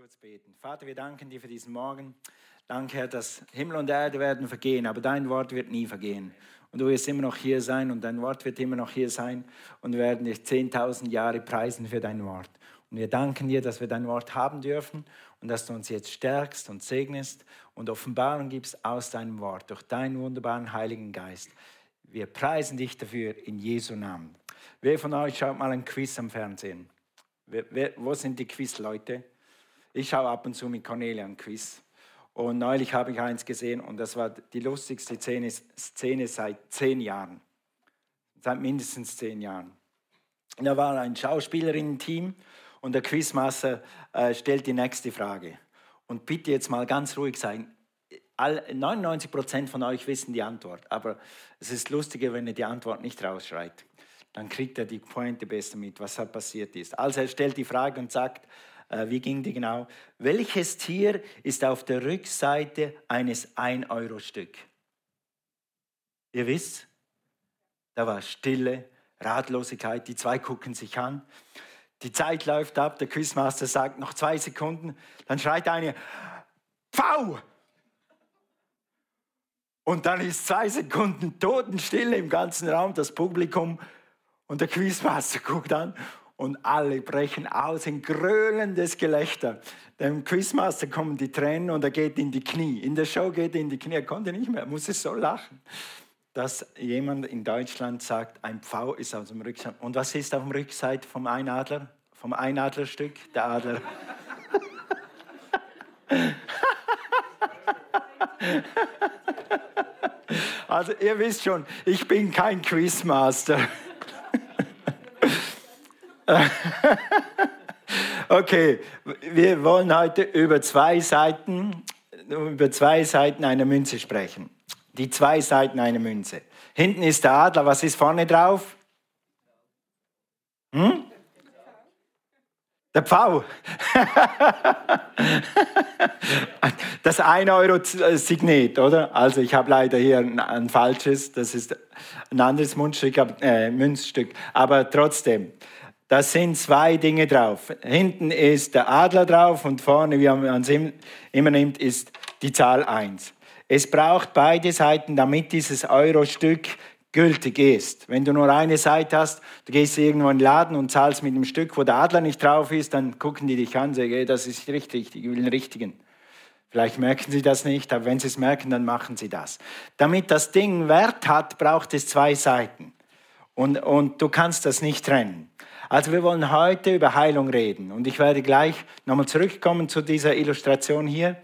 kurz beten. Vater, wir danken dir für diesen Morgen. Danke, Herr, dass Himmel und Erde werden vergehen, aber dein Wort wird nie vergehen. Und du wirst immer noch hier sein und dein Wort wird immer noch hier sein und wir werden dich 10.000 Jahre preisen für dein Wort. Und wir danken dir, dass wir dein Wort haben dürfen und dass du uns jetzt stärkst und segnest und Offenbarung gibst aus deinem Wort durch deinen wunderbaren Heiligen Geist. Wir preisen dich dafür in Jesu Namen. Wer von euch schaut mal ein Quiz am Fernsehen? Wer, wer, wo sind die Quiz-Leute? Ich schaue ab und zu mit Cornelia ein Quiz. Und neulich habe ich eins gesehen und das war die lustigste Szene, Szene seit zehn Jahren. Seit mindestens zehn Jahren. Da war ein Schauspielerinnen-Team und der Quizmaster äh, stellt die nächste Frage. Und bitte jetzt mal ganz ruhig sein. All, 99 Prozent von euch wissen die Antwort, aber es ist lustiger, wenn ihr die Antwort nicht rausschreit. Dann kriegt er die Pointe besser mit, was da passiert ist. Also er stellt die Frage und sagt, wie ging die genau? Welches Tier ist auf der Rückseite eines 1-Euro-Stück? Ihr wisst, da war Stille, Ratlosigkeit, die zwei gucken sich an. Die Zeit läuft ab, der Quizmaster sagt noch zwei Sekunden, dann schreit eine, Pfau! Und dann ist zwei Sekunden Totenstille im ganzen Raum, das Publikum und der Quizmaster guckt an und alle brechen aus in gröhlendes Gelächter. Dem Quizmaster kommen die Tränen und er geht in die Knie. In der Show geht er in die Knie, er konnte nicht mehr, er musste so lachen, dass jemand in Deutschland sagt, ein Pfau ist auf dem Rückseite. Und was ist auf dem Rückseite vom Einadler? Vom Einadlerstück? Der Adler. Also ihr wisst schon, ich bin kein Quizmaster. okay, wir wollen heute über zwei Seiten, über zwei Seiten einer Münze sprechen. Die zwei Seiten einer Münze. Hinten ist der Adler, was ist vorne drauf? Hm? Der Pfau. das 1-Euro-Signet, oder? Also ich habe leider hier ein, falsches, das ist ein anderes Mundstück, äh, Münzstück. Aber trotzdem, da sind zwei Dinge drauf. Hinten ist der Adler drauf und vorne, wie man es immer nimmt, ist die Zahl 1. Es braucht beide Seiten, damit dieses Euro-Stück gültig ist. Wenn du nur eine Seite hast, du gehst irgendwo in den Laden und zahlst mit einem Stück, wo der Adler nicht drauf ist, dann gucken die dich an und sagen, das ist richtig, ich will den richtigen. Vielleicht merken sie das nicht, aber wenn sie es merken, dann machen sie das. Damit das Ding Wert hat, braucht es zwei Seiten. Und, und du kannst das nicht trennen. Also wir wollen heute über Heilung reden und ich werde gleich nochmal zurückkommen zu dieser Illustration hier.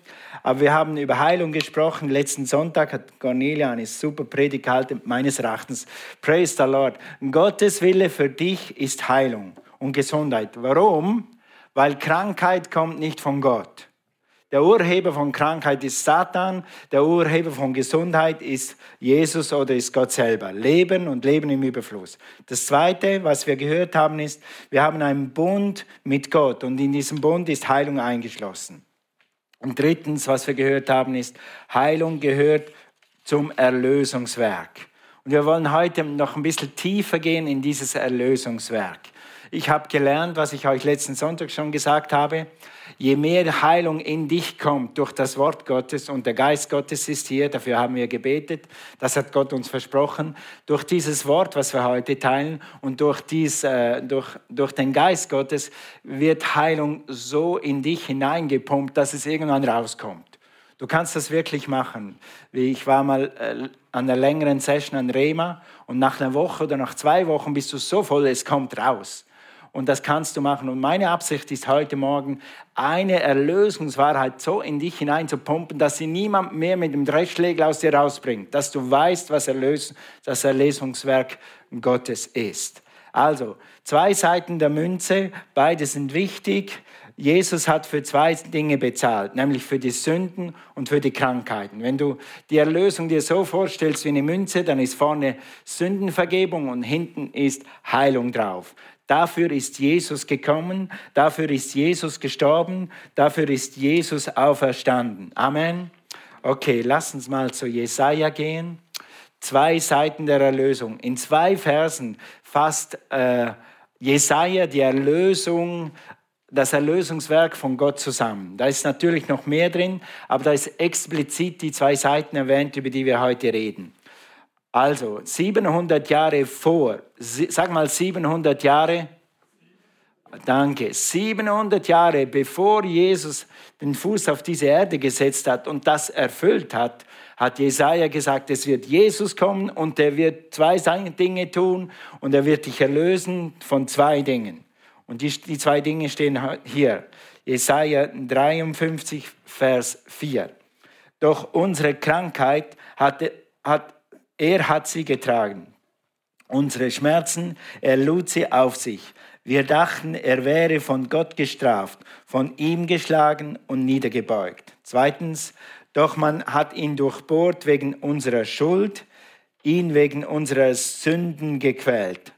Aber wir haben über Heilung gesprochen. Letzten Sonntag hat Cornelia eine super Predigt gehalten, meines Erachtens. Praise the Lord. Gottes Wille für dich ist Heilung und Gesundheit. Warum? Weil Krankheit kommt nicht von Gott. Der Urheber von Krankheit ist Satan, der Urheber von Gesundheit ist Jesus oder ist Gott selber. Leben und Leben im Überfluss. Das Zweite, was wir gehört haben, ist, wir haben einen Bund mit Gott und in diesem Bund ist Heilung eingeschlossen. Und drittens, was wir gehört haben, ist, Heilung gehört zum Erlösungswerk. Und wir wollen heute noch ein bisschen tiefer gehen in dieses Erlösungswerk. Ich habe gelernt, was ich euch letzten Sonntag schon gesagt habe. Je mehr Heilung in dich kommt durch das Wort Gottes und der Geist Gottes ist hier, dafür haben wir gebetet, das hat Gott uns versprochen, durch dieses Wort, was wir heute teilen und durch, dies, äh, durch, durch den Geist Gottes wird Heilung so in dich hineingepumpt, dass es irgendwann rauskommt. Du kannst das wirklich machen. Ich war mal äh, an einer längeren Session an Rema und nach einer Woche oder nach zwei Wochen bist du so voll, es kommt raus. Und das kannst du machen. Und meine Absicht ist heute Morgen, eine Erlösungswahrheit so in dich hineinzupumpen, dass sie niemand mehr mit dem Dreschschlägel aus dir rausbringt. Dass du weißt, was Erlös das Erlösungswerk Gottes ist. Also, zwei Seiten der Münze, beide sind wichtig. Jesus hat für zwei Dinge bezahlt, nämlich für die Sünden und für die Krankheiten. Wenn du die Erlösung dir so vorstellst wie eine Münze, dann ist vorne Sündenvergebung und hinten ist Heilung drauf. Dafür ist Jesus gekommen, dafür ist Jesus gestorben, dafür ist Jesus auferstanden. Amen. Okay, lass uns mal zu Jesaja gehen. Zwei Seiten der Erlösung. In zwei Versen fasst äh, Jesaja die Erlösung das Erlösungswerk von Gott zusammen. Da ist natürlich noch mehr drin, aber da ist explizit die zwei Seiten erwähnt, über die wir heute reden. Also 700 Jahre vor, sag mal 700 Jahre, danke, 700 Jahre bevor Jesus den Fuß auf diese Erde gesetzt hat und das erfüllt hat, hat Jesaja gesagt, es wird Jesus kommen und er wird zwei Dinge tun und er wird dich erlösen von zwei Dingen. Und die, die zwei Dinge stehen hier. Jesaja 53, Vers 4. Doch unsere Krankheit hatte, hat, er hat sie getragen. Unsere Schmerzen, er lud sie auf sich. Wir dachten, er wäre von Gott gestraft, von ihm geschlagen und niedergebeugt. Zweitens, doch man hat ihn durchbohrt wegen unserer Schuld, ihn wegen unserer Sünden gequält.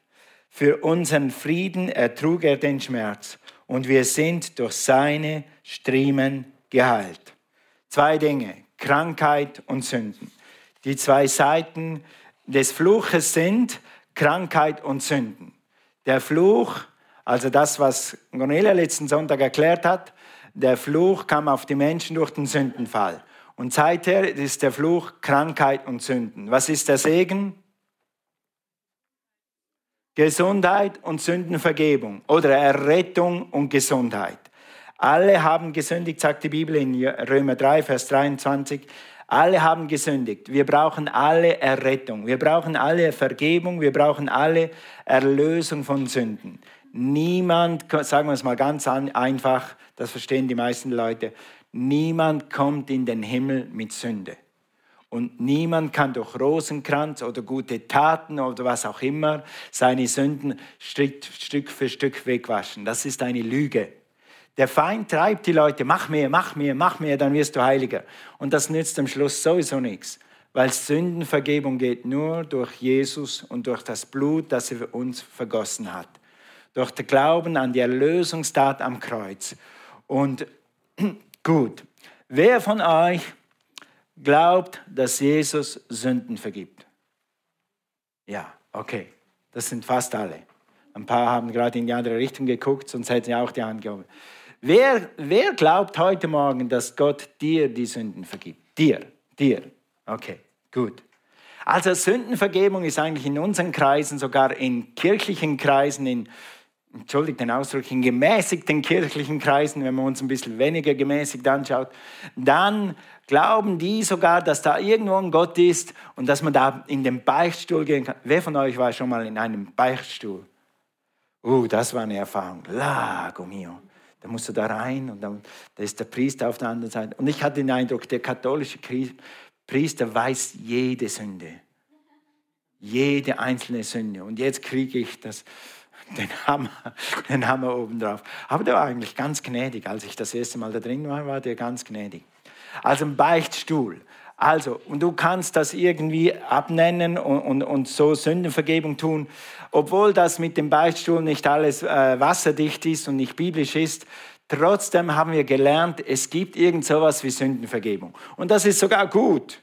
Für unseren Frieden ertrug er den Schmerz und wir sind durch seine Striemen geheilt. Zwei Dinge, Krankheit und Sünden. Die zwei Seiten des Fluches sind Krankheit und Sünden. Der Fluch, also das, was Cornelia letzten Sonntag erklärt hat, der Fluch kam auf die Menschen durch den Sündenfall. Und seither ist der Fluch Krankheit und Sünden. Was ist der Segen? Gesundheit und Sündenvergebung oder Errettung und Gesundheit. Alle haben gesündigt, sagt die Bibel in Römer 3, Vers 23. Alle haben gesündigt. Wir brauchen alle Errettung. Wir brauchen alle Vergebung. Wir brauchen alle Erlösung von Sünden. Niemand, sagen wir es mal ganz einfach, das verstehen die meisten Leute, niemand kommt in den Himmel mit Sünde. Und niemand kann durch Rosenkranz oder gute Taten oder was auch immer seine Sünden Stück, für Stück wegwaschen. Das ist eine Lüge. Der Feind treibt die Leute, mach mehr, mach mehr, mach mehr, dann wirst du heiliger. Und das nützt am Schluss sowieso nichts, weil Sündenvergebung geht nur durch Jesus und durch das Blut, das er für uns vergossen hat. Durch den Glauben an die Erlösungstat am Kreuz. Und gut, wer von euch glaubt, dass Jesus Sünden vergibt? Ja, okay. Das sind fast alle. Ein paar haben gerade in die andere Richtung geguckt, sonst hätten sie auch die Hand gehoben. Wer, wer glaubt heute Morgen, dass Gott dir die Sünden vergibt? Dir, dir. Okay, gut. Also Sündenvergebung ist eigentlich in unseren Kreisen, sogar in kirchlichen Kreisen, in entschuldigt den Ausdruck, in gemäßigten kirchlichen Kreisen, wenn man uns ein bisschen weniger gemäßigt anschaut, dann glauben die sogar, dass da irgendwo ein Gott ist und dass man da in den Beichtstuhl gehen kann. Wer von euch war schon mal in einem Beichtstuhl? Uh, das war eine Erfahrung. Lago mio. Da musst du da rein und dann da ist der Priester auf der anderen Seite. Und ich hatte den Eindruck, der katholische Priester weiß jede Sünde. Jede einzelne Sünde. Und jetzt kriege ich das den Hammer, den Hammer oben drauf. Aber der war eigentlich ganz gnädig. Als ich das erste Mal da drin war, war der ganz gnädig. Also ein Beichtstuhl. Also, und du kannst das irgendwie abnennen und, und, und so Sündenvergebung tun, obwohl das mit dem Beichtstuhl nicht alles äh, wasserdicht ist und nicht biblisch ist. Trotzdem haben wir gelernt, es gibt irgend sowas wie Sündenvergebung. Und das ist sogar gut.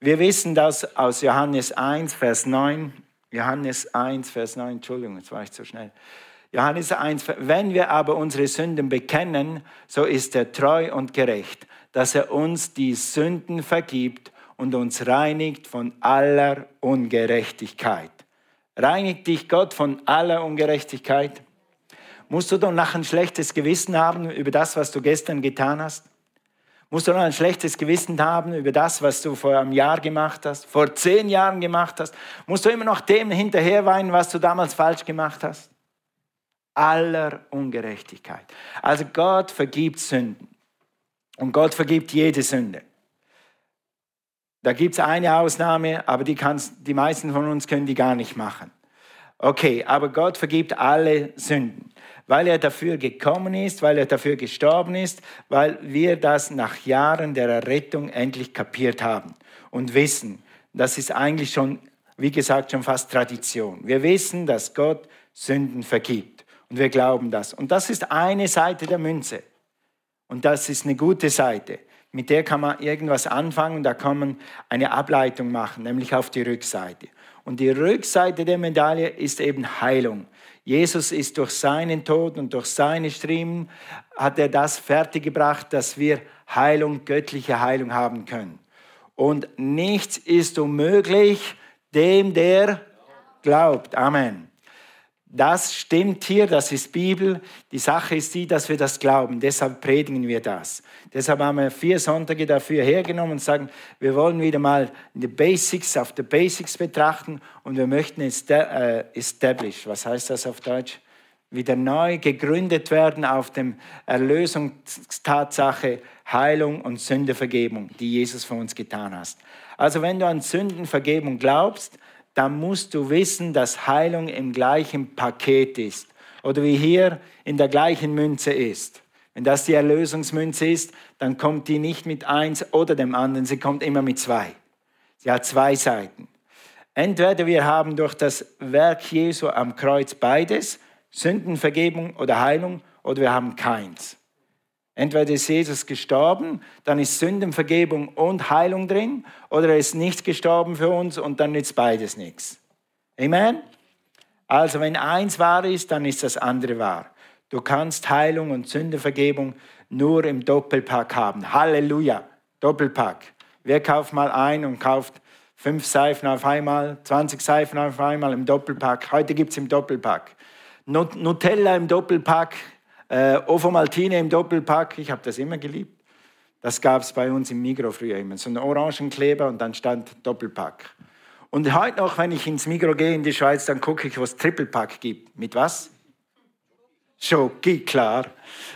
Wir wissen das aus Johannes 1, Vers 9. Johannes 1, Vers 9, Entschuldigung, jetzt war ich zu schnell. Johannes 1, wenn wir aber unsere Sünden bekennen, so ist er treu und gerecht, dass er uns die Sünden vergibt und uns reinigt von aller Ungerechtigkeit. Reinigt dich Gott von aller Ungerechtigkeit? Musst du doch nach ein schlechtes Gewissen haben über das, was du gestern getan hast? Musst du noch ein schlechtes Gewissen haben über das, was du vor einem Jahr gemacht hast, vor zehn Jahren gemacht hast? Musst du immer noch dem hinterher weinen, was du damals falsch gemacht hast? Aller Ungerechtigkeit. Also Gott vergibt Sünden. Und Gott vergibt jede Sünde. Da gibt es eine Ausnahme, aber die, die meisten von uns können die gar nicht machen. Okay, aber Gott vergibt alle Sünden weil er dafür gekommen ist, weil er dafür gestorben ist, weil wir das nach Jahren der Errettung endlich kapiert haben und wissen, das ist eigentlich schon, wie gesagt, schon fast Tradition. Wir wissen, dass Gott Sünden vergibt und wir glauben das. Und das ist eine Seite der Münze. Und das ist eine gute Seite. Mit der kann man irgendwas anfangen und da kann man eine Ableitung machen, nämlich auf die Rückseite. Und die Rückseite der Medaille ist eben Heilung. Jesus ist durch seinen Tod und durch seine Striemen, hat er das fertiggebracht, dass wir Heilung, göttliche Heilung haben können. Und nichts ist unmöglich dem, der glaubt. Amen. Das stimmt hier, das ist Bibel. Die Sache ist die, dass wir das glauben. Deshalb predigen wir das. Deshalb haben wir vier Sonntage dafür hergenommen und sagen, wir wollen wieder mal die Basics auf die Basics betrachten und wir möchten äh, establish, was heißt das auf Deutsch? Wieder neu gegründet werden auf dem Erlösungstatsache Heilung und Sündevergebung, die Jesus für uns getan hat. Also wenn du an Sündenvergebung glaubst, dann musst du wissen, dass Heilung im gleichen Paket ist oder wie hier in der gleichen Münze ist. Wenn das die Erlösungsmünze ist, dann kommt die nicht mit eins oder dem anderen, sie kommt immer mit zwei. Sie hat zwei Seiten. Entweder wir haben durch das Werk Jesu am Kreuz beides, Sündenvergebung oder Heilung, oder wir haben keins. Entweder ist Jesus gestorben, dann ist Sündenvergebung und Heilung drin, oder er ist nicht gestorben für uns und dann nützt beides nichts. Amen? Also wenn eins wahr ist, dann ist das andere wahr. Du kannst Heilung und Sündenvergebung nur im Doppelpack haben. Halleluja, Doppelpack. Wer kauft mal ein und kauft fünf Seifen auf einmal, 20 Seifen auf einmal im Doppelpack? Heute gibt es im Doppelpack. Nutella im Doppelpack, äh, Ovomaltine im Doppelpack, ich habe das immer geliebt. Das gab es bei uns im Migro früher immer. So ein Orangenkleber und dann stand Doppelpack. Und heute noch, wenn ich ins Migro gehe in die Schweiz, dann gucke ich, was Trippelpack gibt. Mit was? Schoki, klar.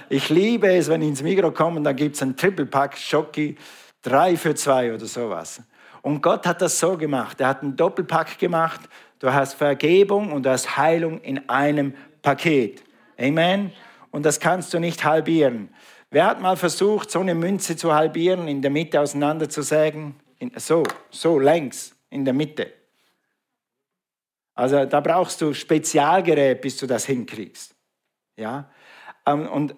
Ich liebe es, wenn ich ins Migro komme und dann gibt es ein Trippelpack Schoki, drei für zwei oder sowas. Und Gott hat das so gemacht. Er hat einen Doppelpack gemacht. Du hast Vergebung und du hast Heilung in einem Paket. Amen und das kannst du nicht halbieren. Wer hat mal versucht, so eine Münze zu halbieren, in der Mitte auseinanderzusägen? So, so längs, in der Mitte. Also da brauchst du Spezialgerät, bis du das hinkriegst. Ja? Ähm, und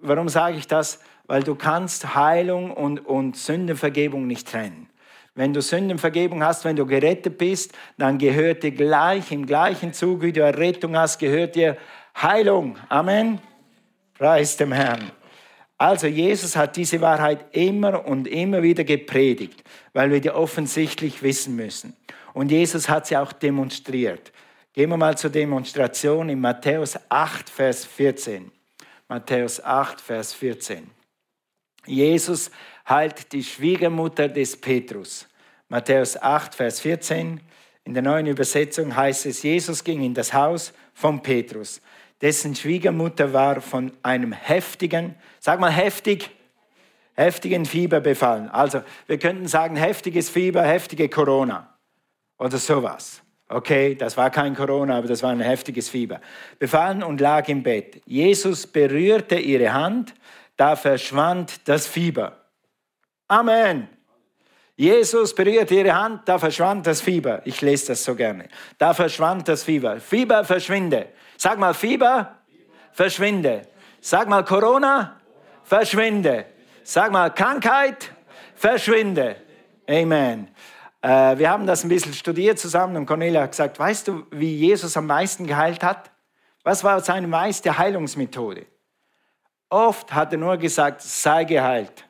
warum sage ich das? Weil du kannst Heilung und, und Sündenvergebung nicht trennen. Wenn du Sündenvergebung hast, wenn du gerettet bist, dann gehört dir gleich, im gleichen Zug, wie du Errettung hast, gehört dir Heilung. Amen. Preis dem Herrn. Also Jesus hat diese Wahrheit immer und immer wieder gepredigt, weil wir die offensichtlich wissen müssen. Und Jesus hat sie auch demonstriert. Gehen wir mal zur Demonstration in Matthäus 8, Vers 14. Matthäus 8, Vers 14. Jesus heilt die Schwiegermutter des Petrus. Matthäus 8, Vers 14. In der neuen Übersetzung heißt es, Jesus ging in das Haus von Petrus dessen Schwiegermutter war von einem heftigen, sag mal heftig, heftigen Fieber befallen. Also wir könnten sagen heftiges Fieber, heftige Corona oder sowas. Okay, das war kein Corona, aber das war ein heftiges Fieber. Befallen und lag im Bett. Jesus berührte ihre Hand, da verschwand das Fieber. Amen. Jesus berührte ihre Hand, da verschwand das Fieber. Ich lese das so gerne. Da verschwand das Fieber. Fieber verschwinde. Sag mal Fieber, verschwinde. Sag mal Corona, verschwinde. Sag mal Krankheit, verschwinde. Amen. Äh, wir haben das ein bisschen studiert zusammen und Cornelia hat gesagt, weißt du, wie Jesus am meisten geheilt hat? Was war seine meiste Heilungsmethode? Oft hat er nur gesagt, sei geheilt.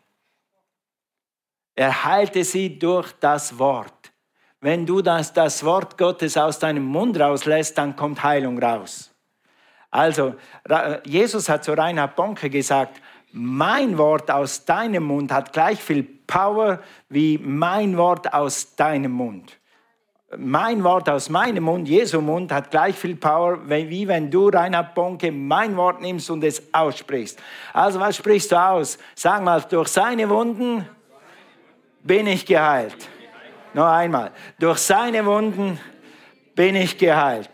Er heilte sie durch das Wort. Wenn du das, das Wort Gottes aus deinem Mund rauslässt, dann kommt Heilung raus. Also, Jesus hat zu Reinhard Bonke gesagt, mein Wort aus deinem Mund hat gleich viel Power wie mein Wort aus deinem Mund. Mein Wort aus meinem Mund, Jesu Mund, hat gleich viel Power, wie wenn du, Reinhard Bonke, mein Wort nimmst und es aussprichst. Also was sprichst du aus? Sag mal, durch seine Wunden bin ich geheilt. Noch einmal, durch seine Wunden bin ich geheilt.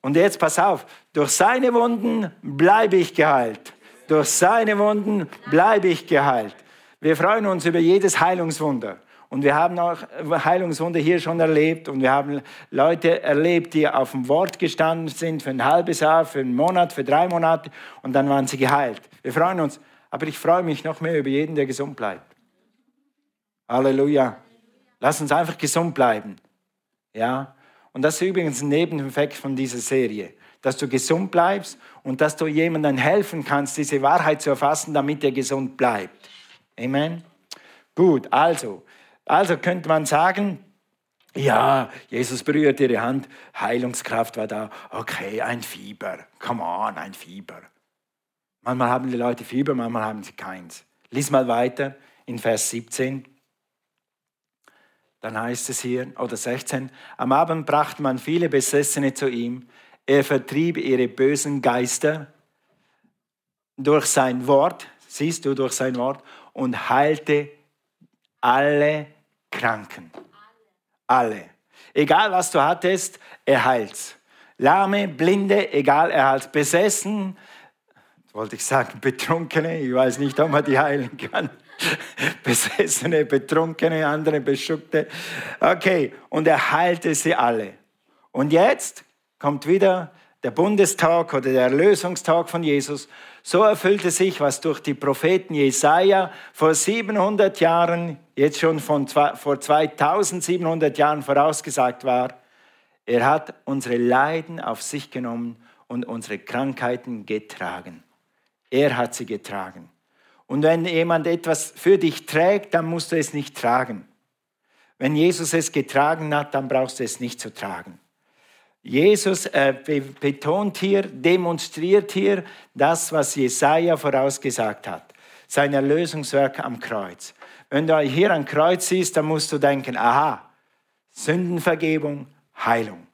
Und jetzt pass auf, durch seine Wunden bleibe ich geheilt. Durch seine Wunden bleibe ich geheilt. Wir freuen uns über jedes Heilungswunder. Und wir haben auch Heilungswunder hier schon erlebt. Und wir haben Leute erlebt, die auf dem Wort gestanden sind für ein halbes Jahr, für einen Monat, für drei Monate. Und dann waren sie geheilt. Wir freuen uns. Aber ich freue mich noch mehr über jeden, der gesund bleibt. Halleluja. Lass uns einfach gesund bleiben. Ja. Und das ist übrigens ein Nebeneffekt von dieser Serie. Dass du gesund bleibst und dass du jemandem helfen kannst, diese Wahrheit zu erfassen, damit er gesund bleibt. Amen. Gut, also, also könnte man sagen, ja, Jesus berührt ihre Hand, Heilungskraft war da. Okay, ein Fieber. Come on, ein Fieber. Manchmal haben die Leute Fieber, manchmal haben sie keins. Lies mal weiter in Vers 17. Dann heißt es hier, oder 16, am Abend brachte man viele Besessene zu ihm. Er vertrieb ihre bösen Geister durch sein Wort, siehst du, durch sein Wort, und heilte alle Kranken. Alle. Egal was du hattest, er heilt's. Lahme, Blinde, egal, er heilt besessen, wollte ich sagen, Betrunkene, ich weiß nicht, ob man die heilen kann. Besessene, Betrunkene, andere Beschuckte. Okay, und er heilte sie alle. Und jetzt kommt wieder der Bundestag oder der Erlösungstag von Jesus. So erfüllte sich, was durch die Propheten Jesaja vor 700 Jahren, jetzt schon von vor 2700 Jahren vorausgesagt war. Er hat unsere Leiden auf sich genommen und unsere Krankheiten getragen. Er hat sie getragen. Und wenn jemand etwas für dich trägt, dann musst du es nicht tragen. Wenn Jesus es getragen hat, dann brauchst du es nicht zu tragen. Jesus äh, betont hier, demonstriert hier das, was Jesaja vorausgesagt hat. Sein Erlösungswerk am Kreuz. Wenn du hier am Kreuz siehst, dann musst du denken, aha, Sündenvergebung, Heilung.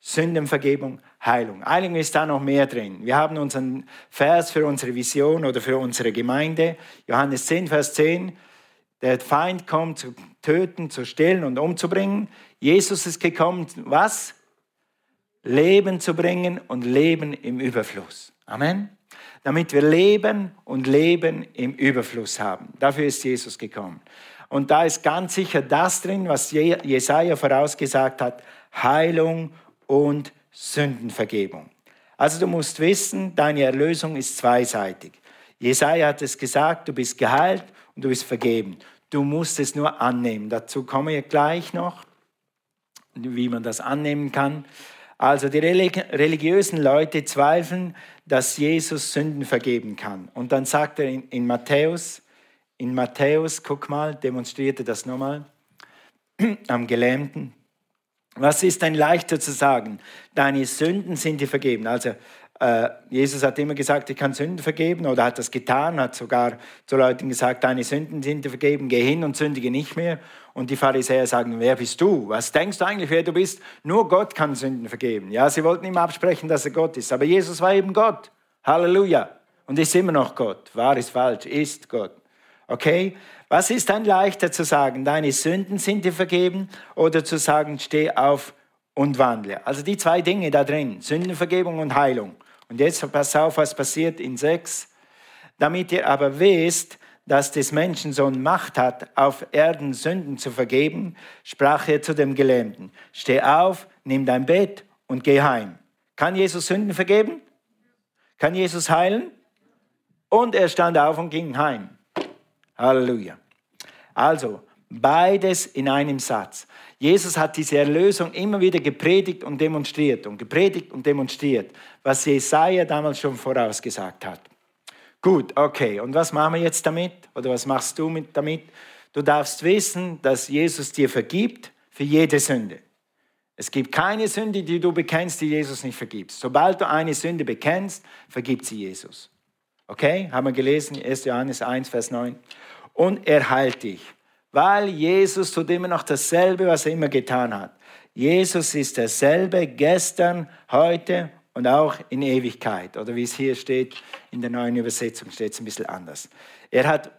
Sündenvergebung, Heilung. Heilung ist da noch mehr drin. Wir haben unseren Vers für unsere Vision oder für unsere Gemeinde. Johannes 10, Vers 10. Der Feind kommt zu töten, zu stehlen und umzubringen. Jesus ist gekommen, was? Leben zu bringen und Leben im Überfluss. Amen. Damit wir Leben und Leben im Überfluss haben. Dafür ist Jesus gekommen. Und da ist ganz sicher das drin, was Jesaja vorausgesagt hat: Heilung und Sündenvergebung. Also du musst wissen, deine Erlösung ist zweiseitig. Jesaja hat es gesagt, du bist geheilt und du bist vergeben. Du musst es nur annehmen. Dazu komme ich gleich noch, wie man das annehmen kann. Also die religiösen Leute zweifeln, dass Jesus Sünden vergeben kann. Und dann sagt er in, in Matthäus, in Matthäus, guck mal, demonstrierte das nochmal, am Gelähmten, was ist denn leichter zu sagen? Deine Sünden sind dir vergeben. Also Jesus hat immer gesagt, ich kann Sünden vergeben oder hat das getan, hat sogar zu Leuten gesagt, deine Sünden sind dir vergeben, geh hin und sündige nicht mehr. Und die Pharisäer sagen, wer bist du? Was denkst du eigentlich, wer du bist? Nur Gott kann Sünden vergeben. Ja, sie wollten ihm absprechen, dass er Gott ist. Aber Jesus war eben Gott. Halleluja. Und ist immer noch Gott. Wahr ist falsch, ist Gott. Okay? Was ist dann leichter zu sagen, deine Sünden sind dir vergeben oder zu sagen, steh auf und wandle? Also die zwei Dinge da drin, Sündenvergebung und Heilung. Und jetzt pass auf, was passiert in 6. Damit ihr aber wisst, dass des Menschen Sohn Macht hat, auf Erden Sünden zu vergeben, sprach er zu dem Gelähmten, steh auf, nimm dein Bett und geh heim. Kann Jesus Sünden vergeben? Kann Jesus heilen? Und er stand auf und ging heim. Halleluja. Also, beides in einem Satz. Jesus hat diese Erlösung immer wieder gepredigt und demonstriert und gepredigt und demonstriert, was Jesaja damals schon vorausgesagt hat. Gut, okay. Und was machen wir jetzt damit? Oder was machst du mit damit? Du darfst wissen, dass Jesus dir vergibt für jede Sünde. Es gibt keine Sünde, die du bekennst, die Jesus nicht vergibt. Sobald du eine Sünde bekennst, vergibt sie Jesus. Okay? Haben wir gelesen, 1. Johannes 1, Vers 9 und er heilt dich. Weil Jesus tut immer noch dasselbe, was er immer getan hat. Jesus ist derselbe gestern, heute und auch in Ewigkeit. Oder wie es hier steht, in der neuen Übersetzung steht es ein bisschen anders. Er hat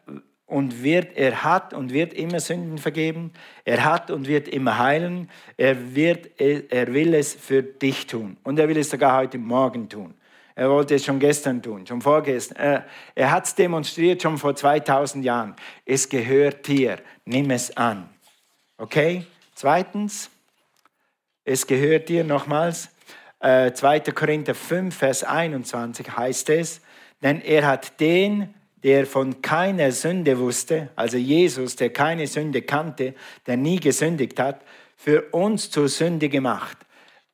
und wird, er hat und wird immer Sünden vergeben. Er hat und wird immer heilen. Er, wird, er will es für dich tun. Und er will es sogar heute Morgen tun. Er wollte es schon gestern tun, schon vorgestern. Er, hat es demonstriert schon vor 2000 Jahren. Es gehört dir. Nimm es an. Okay? Zweitens, es gehört dir nochmals. Äh, 2. Korinther 5, Vers 21 heißt es, denn er hat den, der von keiner Sünde wusste, also Jesus, der keine Sünde kannte, der nie gesündigt hat, für uns zur Sünde gemacht,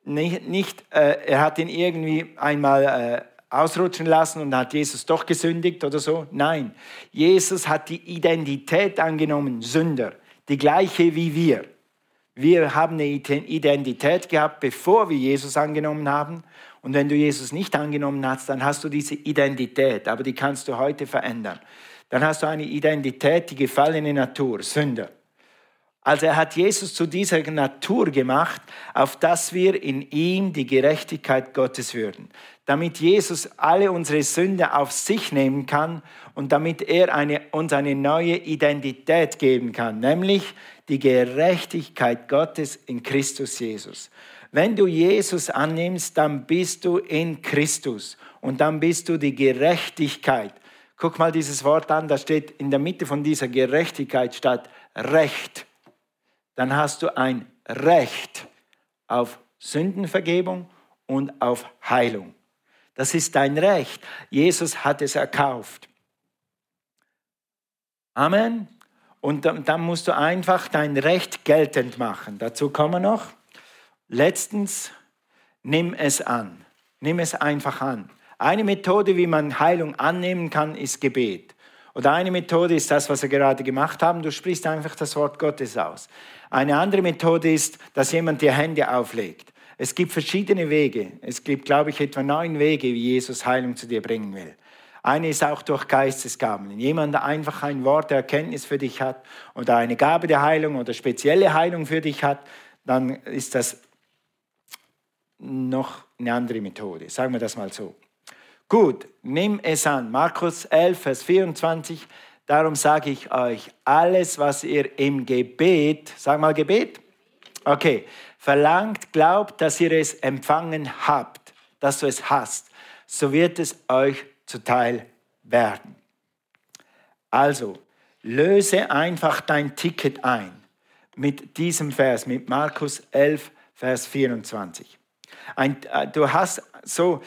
nicht, nicht äh, er hat ihn irgendwie einmal äh, ausrutschen lassen und hat Jesus doch gesündigt oder so. Nein, Jesus hat die Identität angenommen, Sünder, die gleiche wie wir. Wir haben eine Identität gehabt, bevor wir Jesus angenommen haben. Und wenn du Jesus nicht angenommen hast, dann hast du diese Identität, aber die kannst du heute verändern. Dann hast du eine Identität, die gefallene Natur, Sünder. Also er hat Jesus zu dieser Natur gemacht, auf dass wir in ihm die Gerechtigkeit Gottes würden. Damit Jesus alle unsere Sünde auf sich nehmen kann und damit er eine, uns eine neue Identität geben kann, nämlich die Gerechtigkeit Gottes in Christus Jesus. Wenn du Jesus annimmst, dann bist du in Christus und dann bist du die Gerechtigkeit. Guck mal dieses Wort an, da steht in der Mitte von dieser Gerechtigkeit statt Recht dann hast du ein Recht auf Sündenvergebung und auf Heilung. Das ist dein Recht. Jesus hat es erkauft. Amen. Und dann musst du einfach dein Recht geltend machen. Dazu kommen wir noch. Letztens, nimm es an. Nimm es einfach an. Eine Methode, wie man Heilung annehmen kann, ist Gebet. Oder eine Methode ist das, was wir gerade gemacht haben. Du sprichst einfach das Wort Gottes aus. Eine andere Methode ist, dass jemand dir Hände auflegt. Es gibt verschiedene Wege. Es gibt, glaube ich, etwa neun Wege, wie Jesus Heilung zu dir bringen will. Eine ist auch durch Geistesgaben. Jemand einfach ein Wort der Erkenntnis für dich hat oder eine Gabe der Heilung oder spezielle Heilung für dich hat, dann ist das noch eine andere Methode. Sagen wir das mal so. Gut, nimm es an. Markus 11, Vers 24. Darum sage ich euch, alles, was ihr im Gebet, sag mal Gebet, okay, verlangt, glaubt, dass ihr es empfangen habt, dass du es hast, so wird es euch zuteil werden. Also, löse einfach dein Ticket ein mit diesem Vers, mit Markus 11, Vers 24. Ein, äh, du hast so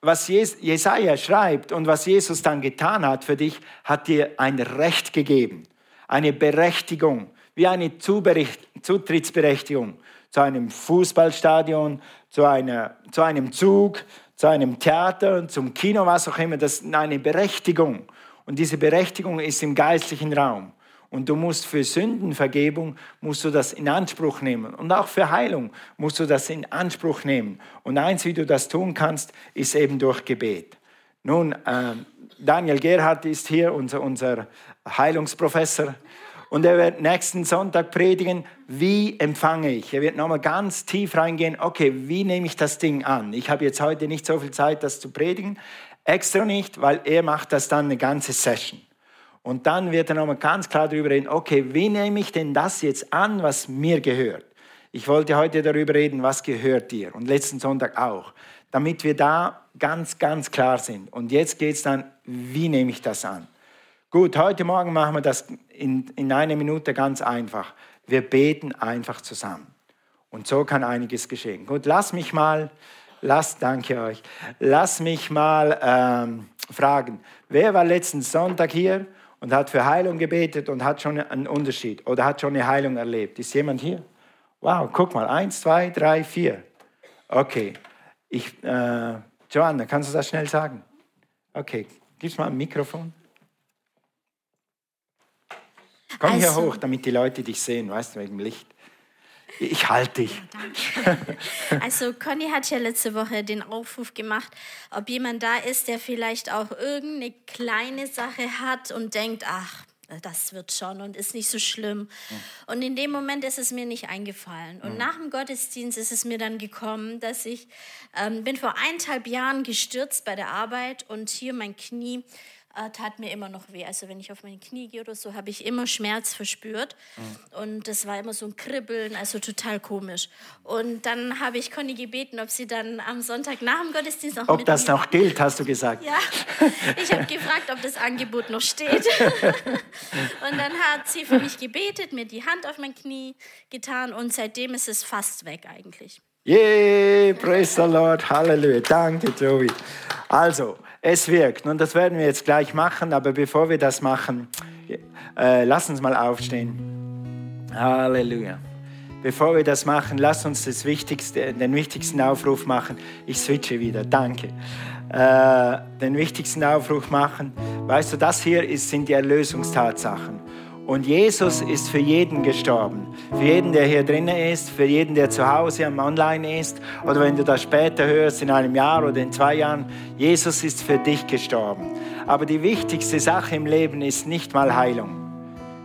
was Jesaja schreibt und was Jesus dann getan hat für dich, hat dir ein Recht gegeben, eine Berechtigung, wie eine Zutrittsberechtigung zu einem Fußballstadion, zu, einer, zu einem Zug, zu einem Theater, zum Kino, was auch immer. Das ist eine Berechtigung. Und diese Berechtigung ist im geistlichen Raum. Und du musst für Sündenvergebung, musst du das in Anspruch nehmen. Und auch für Heilung musst du das in Anspruch nehmen. Und eins, wie du das tun kannst, ist eben durch Gebet. Nun, äh, Daniel Gerhardt ist hier, unser, unser Heilungsprofessor. Und er wird nächsten Sonntag predigen, wie empfange ich. Er wird nochmal ganz tief reingehen, okay, wie nehme ich das Ding an? Ich habe jetzt heute nicht so viel Zeit, das zu predigen. Extra nicht, weil er macht das dann eine ganze Session. Und dann wird er nochmal ganz klar darüber reden, okay, wie nehme ich denn das jetzt an, was mir gehört? Ich wollte heute darüber reden, was gehört dir und letzten Sonntag auch, damit wir da ganz, ganz klar sind. Und jetzt geht es dann, wie nehme ich das an? Gut, heute Morgen machen wir das in, in einer Minute ganz einfach. Wir beten einfach zusammen. Und so kann einiges geschehen. Gut, lass mich mal, lass, danke euch, lass mich mal ähm, fragen, wer war letzten Sonntag hier und hat für Heilung gebetet und hat schon einen Unterschied oder hat schon eine Heilung erlebt. Ist jemand hier? Wow, guck mal, eins, zwei, drei, vier. Okay, ich, äh, Joanna, kannst du das schnell sagen? Okay, gib's mal ein Mikrofon. Komm also, hier hoch, damit die Leute dich sehen, weißt du, wegen Licht. Ich halte dich. Ja, also Conny hat ja letzte Woche den Aufruf gemacht, ob jemand da ist, der vielleicht auch irgendeine kleine Sache hat und denkt, ach, das wird schon und ist nicht so schlimm. Und in dem Moment ist es mir nicht eingefallen. Und nach dem Gottesdienst ist es mir dann gekommen, dass ich ähm, bin vor eineinhalb Jahren gestürzt bei der Arbeit und hier mein Knie äh, tat mir immer noch weh. Also wenn ich auf meine Knie gehe oder so, habe ich immer Schmerz verspürt. Mhm. Und das war immer so ein Kribbeln, also total komisch. Und dann habe ich Conny gebeten, ob sie dann am Sonntag nach dem Gottesdienst noch Ob das noch gilt, hast du gesagt. Ja, ich habe gefragt, ob das Angebot noch steht. und dann hat sie für mich gebetet, mir die Hand auf mein Knie getan und seitdem ist es fast weg eigentlich. Yay, praise the Lord, Halleluja. Danke, Joey. Also, es wirkt. Und das werden wir jetzt gleich machen, aber bevor wir das machen, äh, lass uns mal aufstehen. Halleluja. bevor wir das machen, lass uns das Wichtigste, den wichtigsten Aufruf machen. Ich switche wieder, danke. Äh, den wichtigsten Aufruf machen. Weißt du, das hier ist, sind die Erlösungstatsachen. Und Jesus ist für jeden gestorben. Für jeden, der hier drinnen ist, für jeden, der zu Hause am Online ist oder wenn du das später hörst, in einem Jahr oder in zwei Jahren. Jesus ist für dich gestorben. Aber die wichtigste Sache im Leben ist nicht mal Heilung.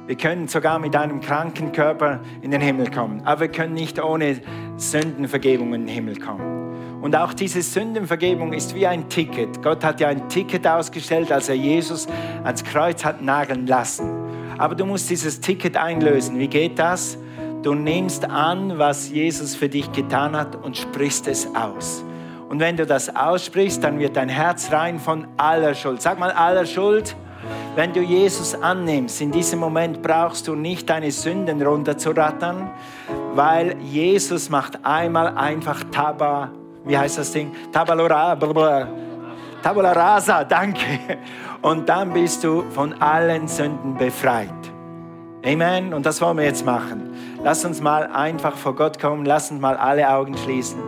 Wir können sogar mit einem kranken Körper in den Himmel kommen, aber wir können nicht ohne Sündenvergebung in den Himmel kommen. Und auch diese Sündenvergebung ist wie ein Ticket. Gott hat ja ein Ticket ausgestellt, als er Jesus ans Kreuz hat nageln lassen. Aber du musst dieses Ticket einlösen. Wie geht das? Du nimmst an, was Jesus für dich getan hat und sprichst es aus. Und wenn du das aussprichst, dann wird dein Herz rein von aller Schuld. Sag mal aller Schuld. Wenn du Jesus annimmst, in diesem Moment brauchst du nicht deine Sünden runterzurattern, weil Jesus macht einmal einfach Taba, wie heißt das Ding? Tabalora, Tabula rasa, danke und dann bist du von allen Sünden befreit. Amen. Und das wollen wir jetzt machen. Lass uns mal einfach vor Gott kommen. Lass uns mal alle Augen schließen.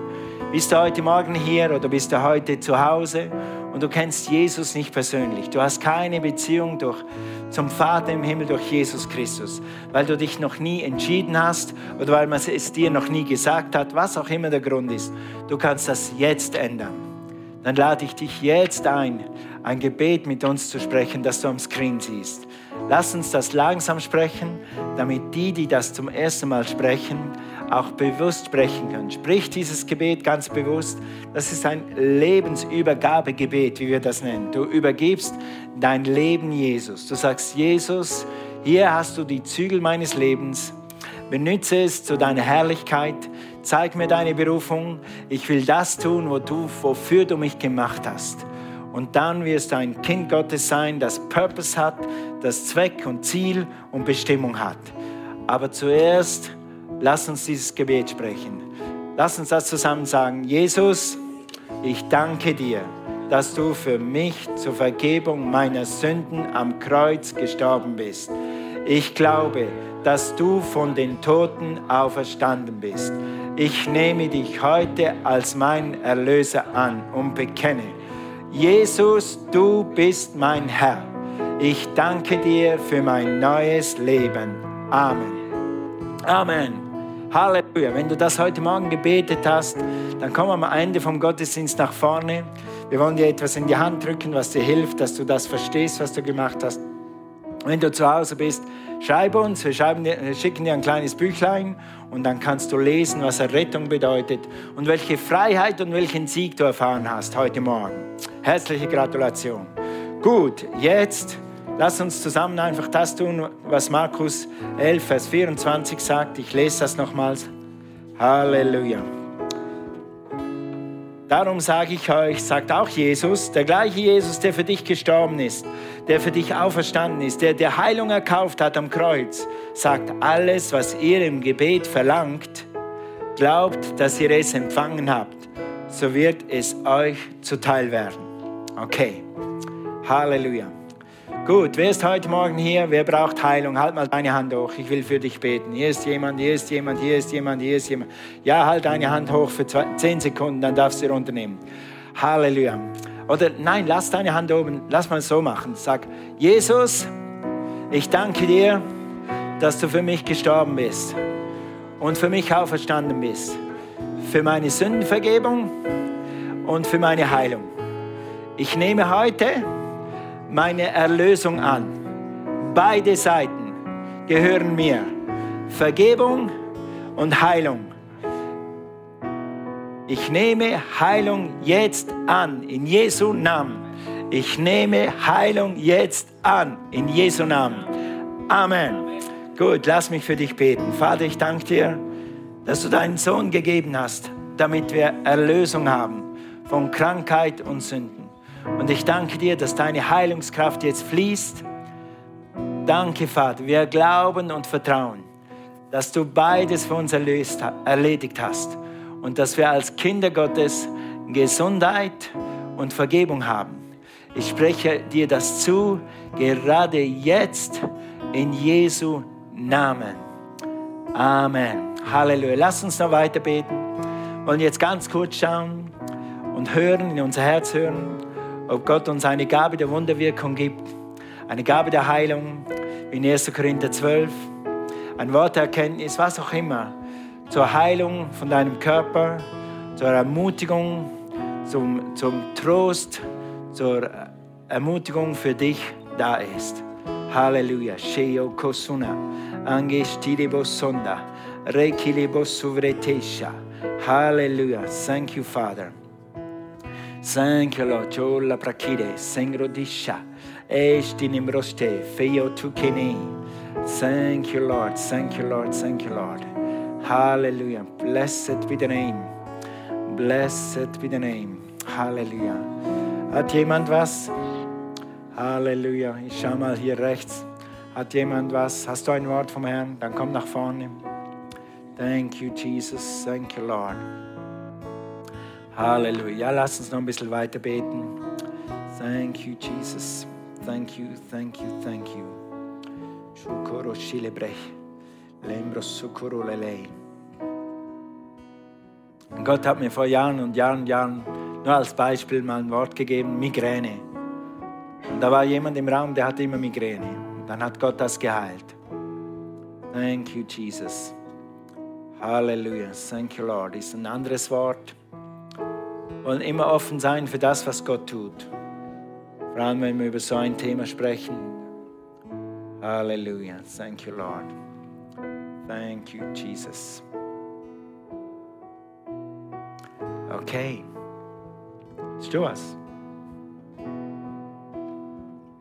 Bist du heute Morgen hier oder bist du heute zu Hause und du kennst Jesus nicht persönlich? Du hast keine Beziehung durch, zum Vater im Himmel durch Jesus Christus, weil du dich noch nie entschieden hast oder weil man es dir noch nie gesagt hat, was auch immer der Grund ist. Du kannst das jetzt ändern. Dann lade ich dich jetzt ein, ein Gebet mit uns zu sprechen, das du am Screen siehst. Lass uns das langsam sprechen, damit die, die das zum ersten Mal sprechen, auch bewusst sprechen können. Sprich dieses Gebet ganz bewusst. Das ist ein Lebensübergabegebet, wie wir das nennen. Du übergibst dein Leben Jesus. Du sagst, Jesus, hier hast du die Zügel meines Lebens. Benütze es zu deiner Herrlichkeit. Zeig mir deine Berufung. Ich will das tun, wofür du mich gemacht hast. Und dann wirst du ein Kind Gottes sein, das Purpose hat, das Zweck und Ziel und Bestimmung hat. Aber zuerst lass uns dieses Gebet sprechen. Lass uns das zusammen sagen. Jesus, ich danke dir, dass du für mich zur Vergebung meiner Sünden am Kreuz gestorben bist. Ich glaube, dass du von den Toten auferstanden bist. Ich nehme dich heute als mein Erlöser an und bekenne, Jesus, du bist mein Herr. Ich danke dir für mein neues Leben. Amen. Amen. Halleluja. Wenn du das heute Morgen gebetet hast, dann komm am Ende vom Gottesdienst nach vorne. Wir wollen dir etwas in die Hand drücken, was dir hilft, dass du das verstehst, was du gemacht hast. Wenn du zu Hause bist, schreib uns, wir, schreiben, wir schicken dir ein kleines Büchlein und dann kannst du lesen, was Errettung bedeutet und welche Freiheit und welchen Sieg du erfahren hast heute Morgen. Herzliche Gratulation. Gut, jetzt lass uns zusammen einfach das tun, was Markus 11, Vers 24 sagt. Ich lese das nochmals. Halleluja. Darum sage ich euch, sagt auch Jesus, der gleiche Jesus, der für dich gestorben ist, der für dich auferstanden ist, der der Heilung erkauft hat am Kreuz, sagt alles, was ihr im Gebet verlangt, glaubt, dass ihr es empfangen habt, so wird es euch zuteil werden. Okay. Halleluja. Gut, wer ist heute Morgen hier? Wer braucht Heilung? Halt mal deine Hand hoch. Ich will für dich beten. Hier ist jemand, hier ist jemand, hier ist jemand, hier ist jemand. Ja, halt deine Hand hoch für zwei, zehn Sekunden, dann darfst du runternehmen. Halleluja. Oder nein, lass deine Hand oben. Lass mal so machen. Sag, Jesus, ich danke dir, dass du für mich gestorben bist und für mich auferstanden bist. Für meine Sündenvergebung und für meine Heilung. Ich nehme heute meine Erlösung an. Beide Seiten gehören mir. Vergebung und Heilung. Ich nehme Heilung jetzt an, in Jesu Namen. Ich nehme Heilung jetzt an, in Jesu Namen. Amen. Gut, lass mich für dich beten. Vater, ich danke dir, dass du deinen Sohn gegeben hast, damit wir Erlösung haben von Krankheit und Sünden. Und ich danke dir, dass deine Heilungskraft jetzt fließt. Danke, Vater. Wir glauben und vertrauen, dass du beides für uns erlöst, erledigt hast und dass wir als Kinder Gottes Gesundheit und Vergebung haben. Ich spreche dir das zu, gerade jetzt in Jesu Namen. Amen. Halleluja. Lass uns noch weiter beten. Wir wollen jetzt ganz kurz schauen und hören, in unser Herz hören, ob Gott uns eine Gabe der Wunderwirkung gibt, eine Gabe der Heilung, wie in 1. Korinther 12, ein Wort der Erkenntnis, was auch immer, zur Heilung von deinem Körper, zur Ermutigung, zum, zum Trost, zur Ermutigung für dich da ist. Halleluja. Sheo kosuna. Rekile bosuvretesha. Hallelujah. Thank you, Father. Thank you, Lord. Chola prakide. Sengrodisha. Estinimroste. Feio tukene. Thank you, Lord. Thank you, Lord. Thank you, Lord. Hallelujah. Blessed be the name. Blessed be the name. Halleluja. Hat jemand was? Halleluja. Ich schau mal hier rechts. Hat jemand was? Hast du ein Wort vom Herrn? Dann komm nach vorne. Thank you, Jesus. Thank you, Lord. Halleluja. Ja, lass uns noch ein bisschen weiter beten. Thank you, Jesus. Thank you, thank you, thank you. Shukoro shilebrech. Lembro sukoro lelei. Gott hat mir vor Jahren und Jahren und Jahren nur als Beispiel mal ein Wort gegeben, Migräne. Und da war jemand im Raum, der hatte immer Migräne. Und dann hat Gott das geheilt. Thank you, Jesus. Halleluja. Thank you, Lord. Ist ein anderes Wort. Wollen immer offen sein für das, was Gott tut. Vor allem, wenn wir über so ein Thema sprechen. Halleluja. Thank you, Lord. Thank you, Jesus. Okay. Hast du was?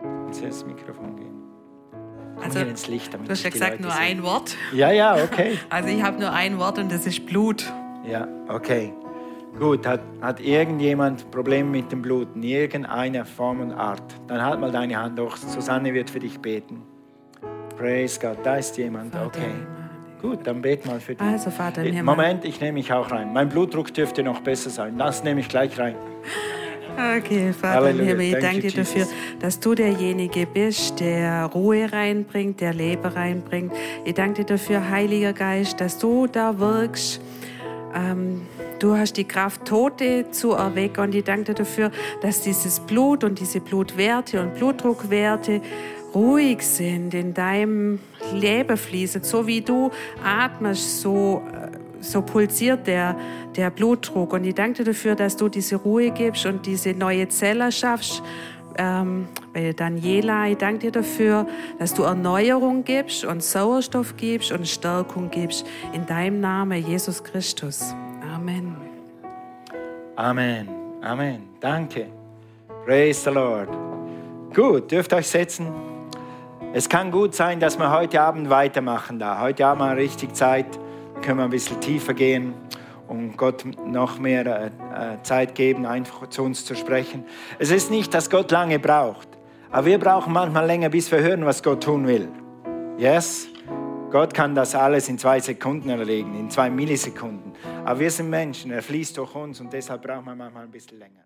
Kannst du das Mikrofon gehen? Komm Also, ins Licht, damit Du hast ja gesagt Leute nur sehen. ein Wort. Ja, ja, okay. Also ich habe nur ein Wort und das ist Blut. Ja, okay. Gut, hat, hat irgendjemand Probleme mit dem Blut in irgendeiner Form und Art? Dann halt mal deine Hand hoch. Susanne wird für dich beten. Praise God, da ist jemand. Okay. Gut, dann bet mal für dich. Also Vater im Himmel. Moment, ich nehme mich auch rein. Mein Blutdruck dürfte noch besser sein. Das nehme ich gleich rein. Okay, Vater im Halleluja. Himmel, ich danke dir dafür, dass du derjenige bist, der Ruhe reinbringt, der Leben reinbringt. Ich danke dir dafür, Heiliger Geist, dass du da wirkst. Ähm, du hast die Kraft, Tote zu erwecken. Und ich danke dir dafür, dass dieses Blut und diese Blutwerte und Blutdruckwerte ruhig sind, in deinem Leben fließen. So wie du atmest, so, äh, so pulsiert der, der Blutdruck. Und ich danke dir dafür, dass du diese Ruhe gibst und diese neue Zelle schaffst. Ähm, bei Daniela, ich danke dir dafür, dass du Erneuerung gibst und Sauerstoff gibst und Stärkung gibst. In deinem Namen, Jesus Christus. Amen. Amen. Amen. Danke. Praise the Lord. Gut, dürft euch setzen. Es kann gut sein, dass wir heute Abend weitermachen da. Heute haben wir richtig Zeit. Können wir ein bisschen tiefer gehen und Gott noch mehr äh, äh, Zeit geben, einfach zu uns zu sprechen. Es ist nicht, dass Gott lange braucht, aber wir brauchen manchmal länger, bis wir hören, was Gott tun will. Yes? Gott kann das alles in zwei Sekunden erledigen, in zwei Millisekunden. Aber wir sind Menschen, er fließt durch uns und deshalb brauchen wir manchmal ein bisschen länger.